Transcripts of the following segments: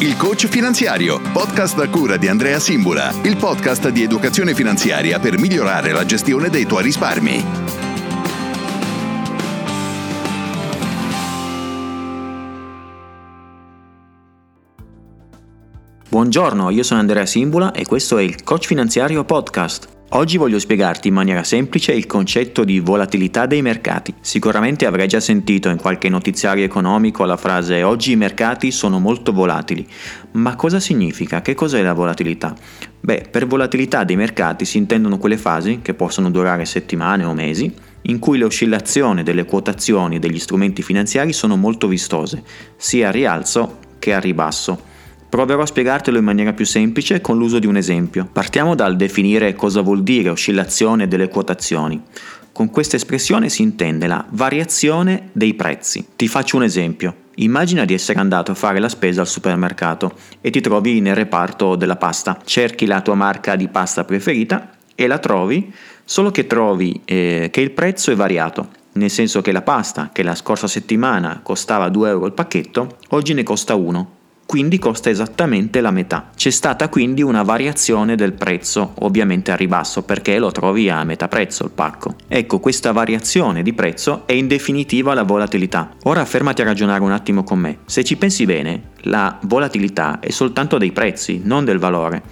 Il coach finanziario, podcast a cura di Andrea Simbula, il podcast di educazione finanziaria per migliorare la gestione dei tuoi risparmi. Buongiorno, io sono Andrea Simbula e questo è il Coach Finanziario Podcast. Oggi voglio spiegarti in maniera semplice il concetto di volatilità dei mercati. Sicuramente avrai già sentito in qualche notiziario economico la frase oggi i mercati sono molto volatili. Ma cosa significa? Che cos'è la volatilità? Beh, per volatilità dei mercati si intendono quelle fasi, che possono durare settimane o mesi, in cui le oscillazioni delle quotazioni degli strumenti finanziari sono molto vistose, sia a rialzo che a ribasso. Proverò a spiegartelo in maniera più semplice con l'uso di un esempio. Partiamo dal definire cosa vuol dire oscillazione delle quotazioni. Con questa espressione si intende la variazione dei prezzi. Ti faccio un esempio. Immagina di essere andato a fare la spesa al supermercato e ti trovi nel reparto della pasta. Cerchi la tua marca di pasta preferita e la trovi, solo che trovi eh, che il prezzo è variato. Nel senso che la pasta, che la scorsa settimana costava 2 euro il pacchetto, oggi ne costa 1 quindi costa esattamente la metà. C'è stata quindi una variazione del prezzo, ovviamente a ribasso perché lo trovi a metà prezzo il pacco. Ecco, questa variazione di prezzo è in definitiva la volatilità. Ora fermati a ragionare un attimo con me. Se ci pensi bene, la volatilità è soltanto dei prezzi, non del valore.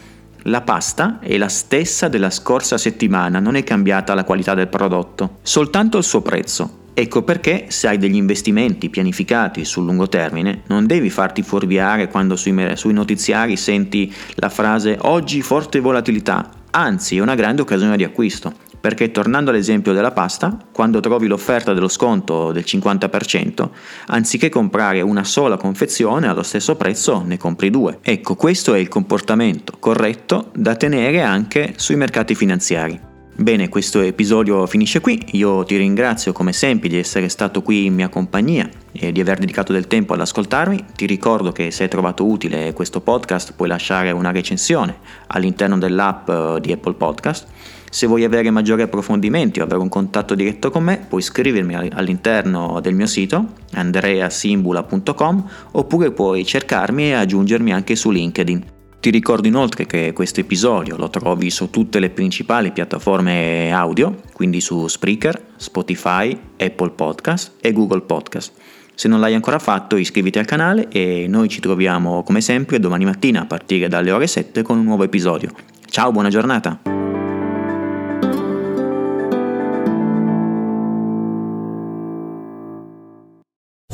La pasta è la stessa della scorsa settimana, non è cambiata la qualità del prodotto, soltanto il suo prezzo. Ecco perché se hai degli investimenti pianificati sul lungo termine, non devi farti fuorviare quando sui, sui notiziari senti la frase oggi forte volatilità, anzi è una grande occasione di acquisto perché tornando all'esempio della pasta, quando trovi l'offerta dello sconto del 50%, anziché comprare una sola confezione allo stesso prezzo, ne compri due. Ecco, questo è il comportamento corretto da tenere anche sui mercati finanziari. Bene, questo episodio finisce qui, io ti ringrazio come sempre di essere stato qui in mia compagnia e di aver dedicato del tempo ad ascoltarmi, ti ricordo che se hai trovato utile questo podcast puoi lasciare una recensione all'interno dell'app eh, di Apple Podcast. Se vuoi avere maggiori approfondimenti o avere un contatto diretto con me, puoi scrivermi all'interno del mio sito andreasimbula.com oppure puoi cercarmi e aggiungermi anche su LinkedIn. Ti ricordo inoltre che questo episodio lo trovi su tutte le principali piattaforme audio, quindi su Spreaker, Spotify, Apple Podcast e Google Podcast. Se non l'hai ancora fatto iscriviti al canale e noi ci troviamo come sempre domani mattina a partire dalle ore 7 con un nuovo episodio. Ciao, buona giornata!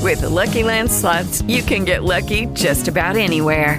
With the Lucky Land slots, you can get lucky just about anywhere.